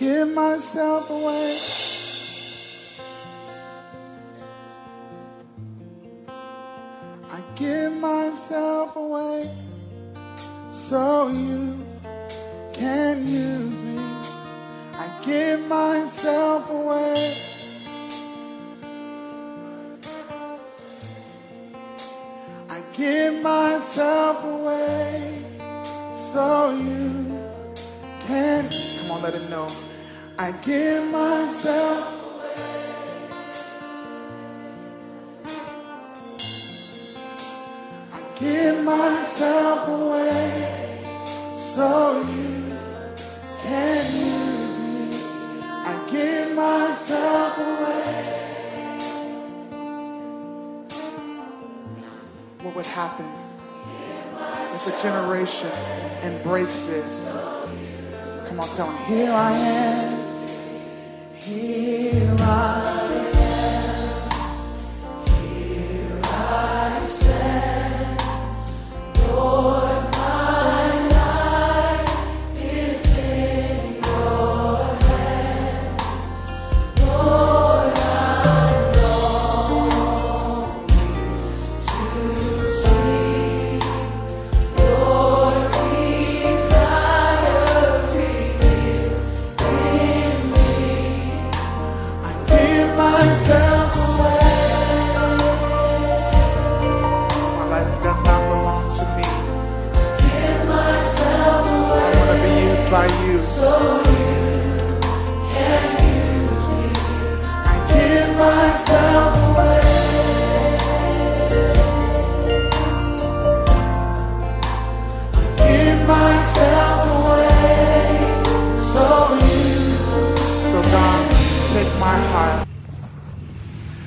give myself away. I give myself away so you can use me. I give myself away. I give myself away so you can. Come on, let him know. I give myself away. I give myself away so you can use me. I give myself away. What would happen if a generation embraced this? Come on, tell them, here I am. Here I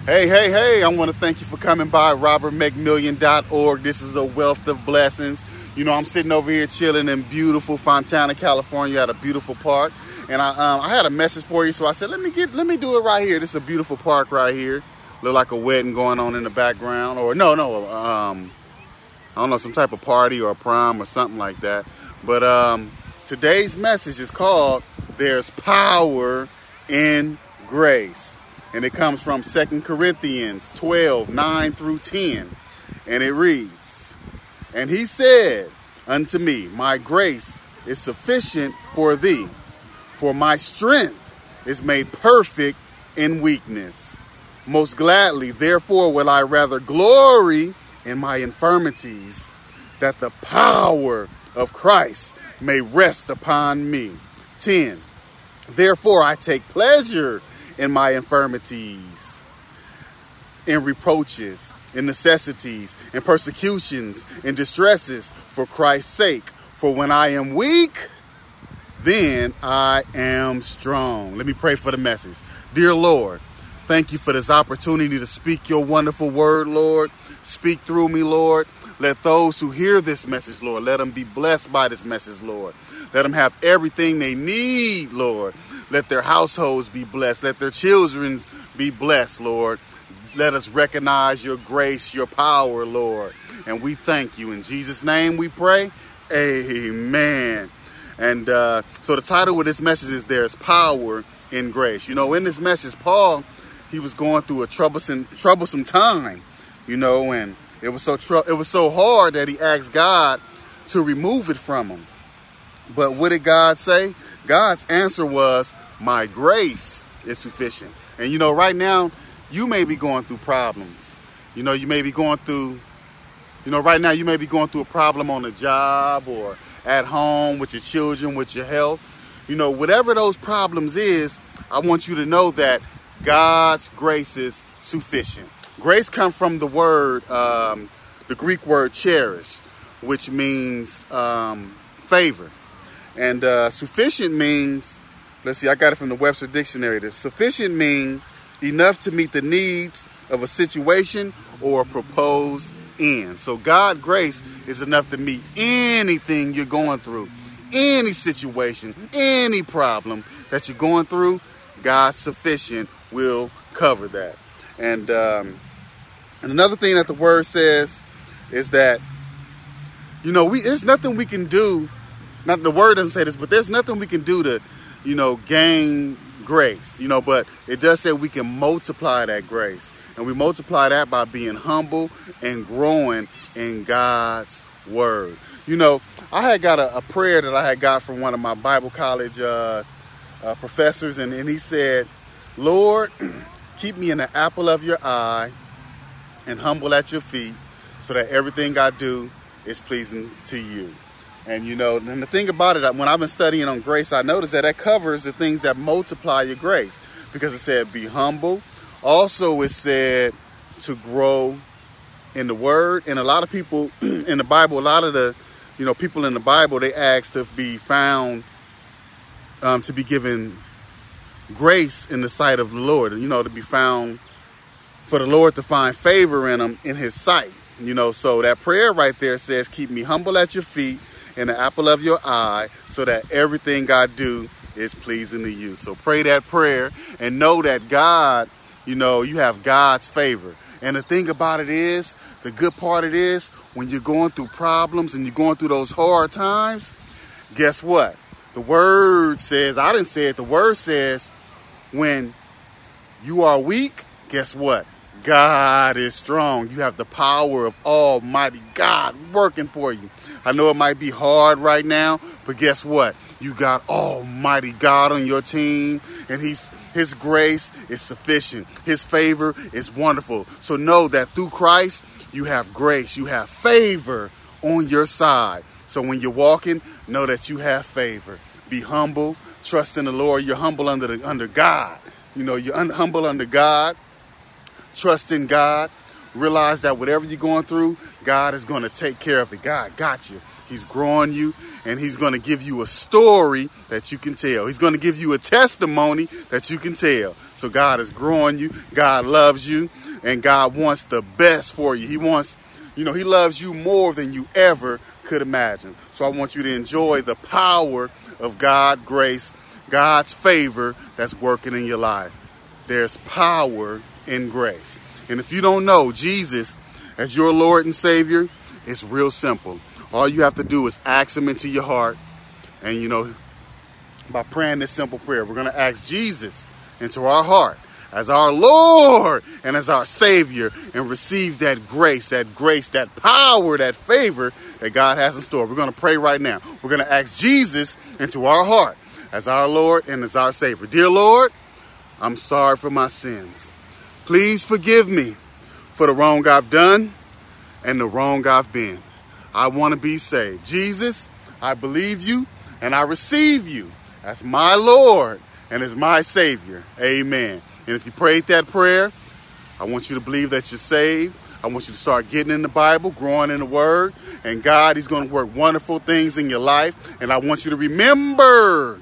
Hey, hey, hey, I want to thank you for coming by robertmcmillion.org. This is a wealth of blessings. You know, I'm sitting over here chilling in beautiful Fontana, California at a beautiful park. And I um, I had a message for you, so I said, let me get let me do it right here. This is a beautiful park right here. Look like a wedding going on in the background. Or no, no, um, I don't know, some type of party or a prom or something like that. But um, today's message is called There's Power in Grace. And it comes from 2 Corinthians 12, 9 through 10. And it reads, And he said unto me, My grace is sufficient for thee, for my strength is made perfect in weakness. Most gladly, therefore, will I rather glory in my infirmities, that the power of Christ may rest upon me. 10. Therefore, I take pleasure in my infirmities, in reproaches, in necessities, in persecutions, in distresses for Christ's sake. For when I am weak, then I am strong. Let me pray for the message. Dear Lord, thank you for this opportunity to speak your wonderful word, Lord. Speak through me, Lord. Let those who hear this message, Lord, let them be blessed by this message, Lord. Let them have everything they need, Lord. Let their households be blessed. Let their children be blessed, Lord. Let us recognize your grace, your power, Lord. And we thank you. In Jesus' name we pray. Amen. And uh, so the title of this message is There's Power in Grace. You know, in this message, Paul, he was going through a troublesome, troublesome time, you know, and it was so tr- it was so hard that he asked God to remove it from him. But what did God say? God's answer was, My grace is sufficient. And you know, right now, you may be going through problems. You know, you may be going through, you know, right now you may be going through a problem on a job or at home with your children, with your health. You know, whatever those problems is, I want you to know that God's grace is sufficient. Grace comes from the word, um, the Greek word charis, which means um, favor. And uh, sufficient means, let's see, I got it from the Webster Dictionary. The sufficient means enough to meet the needs of a situation or a proposed end. So God grace is enough to meet anything you're going through, any situation, any problem that you're going through. God sufficient will cover that. And um, and another thing that the word says is that you know we there's nothing we can do. Not the word doesn't say this, but there's nothing we can do to you know, gain grace, you know, but it does say we can multiply that grace. And we multiply that by being humble and growing in God's word. You know, I had got a, a prayer that I had got from one of my Bible college uh, uh, professors, and, and he said, Lord, keep me in the apple of your eye and humble at your feet so that everything I do is pleasing to you. And you know, and the thing about it, when I've been studying on grace, I noticed that that covers the things that multiply your grace because it said be humble. Also, it said to grow in the word. And a lot of people in the Bible, a lot of the, you know, people in the Bible, they ask to be found, um, to be given grace in the sight of the Lord. You know, to be found for the Lord to find favor in them in His sight. You know, so that prayer right there says, "Keep me humble at your feet." In the apple of your eye so that everything I do is pleasing to you. So pray that prayer and know that God, you know, you have God's favor. And the thing about it is, the good part of it is, when you're going through problems and you're going through those hard times, guess what? The word says, I didn't say it, the word says, when you are weak, guess what? God is strong. You have the power of Almighty God working for you. I know it might be hard right now, but guess what? You got Almighty God on your team, and He's His grace is sufficient. His favor is wonderful. So know that through Christ, you have grace, you have favor on your side. So when you're walking, know that you have favor. Be humble, trust in the Lord. You're humble under the, under God. You know, you're un- humble under God. Trust in God. Realize that whatever you're going through, God is going to take care of it. God got you. He's growing you and he's going to give you a story that you can tell. He's going to give you a testimony that you can tell. So God is growing you. God loves you and God wants the best for you. He wants, you know, he loves you more than you ever could imagine. So I want you to enjoy the power of God grace, God's favor that's working in your life. There's power in grace. And if you don't know Jesus as your Lord and Savior, it's real simple. All you have to do is ask Him into your heart. And you know, by praying this simple prayer, we're going to ask Jesus into our heart as our Lord and as our Savior and receive that grace, that grace, that power, that favor that God has in store. We're going to pray right now. We're going to ask Jesus into our heart as our Lord and as our Savior. Dear Lord, I'm sorry for my sins. Please forgive me for the wrong I've done and the wrong I've been. I want to be saved. Jesus, I believe you and I receive you as my Lord and as my Savior. Amen. And if you prayed that prayer, I want you to believe that you're saved. I want you to start getting in the Bible, growing in the Word, and God, He's going to work wonderful things in your life. And I want you to remember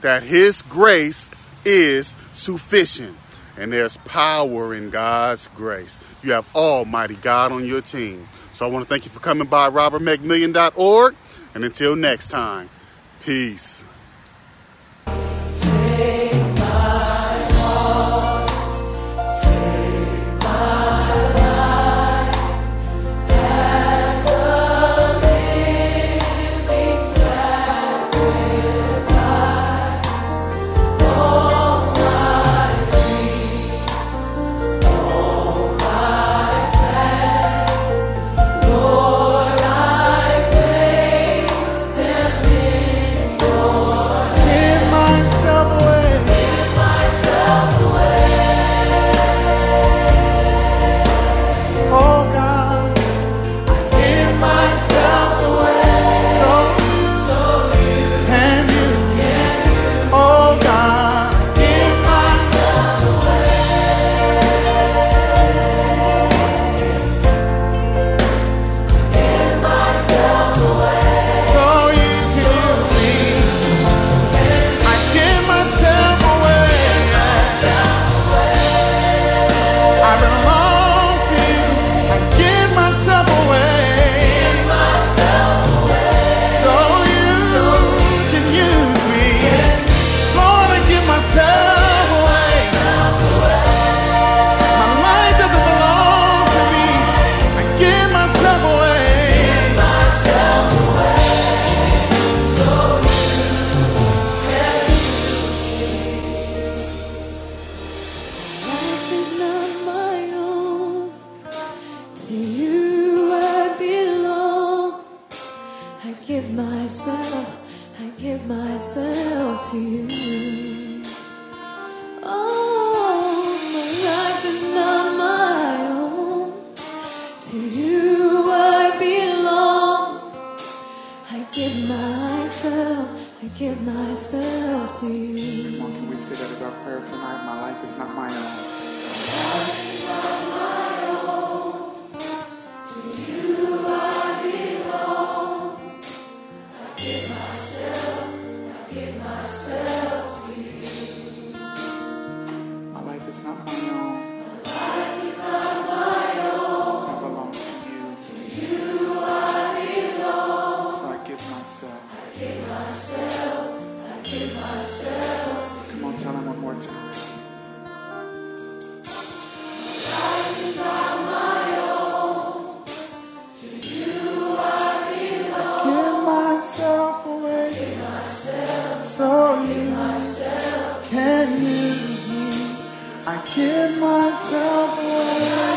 that His grace is sufficient. And there's power in God's grace. You have Almighty God on your team. So I want to thank you for coming by robertmcmillion.org. And until next time, peace. To you I belong. I give myself, I give myself to you. Oh, my life is not my own. To you I belong. I give myself, I give myself to you. Come on, can we say that about prayer tonight? My life is not my own. So you can use me. I give myself away.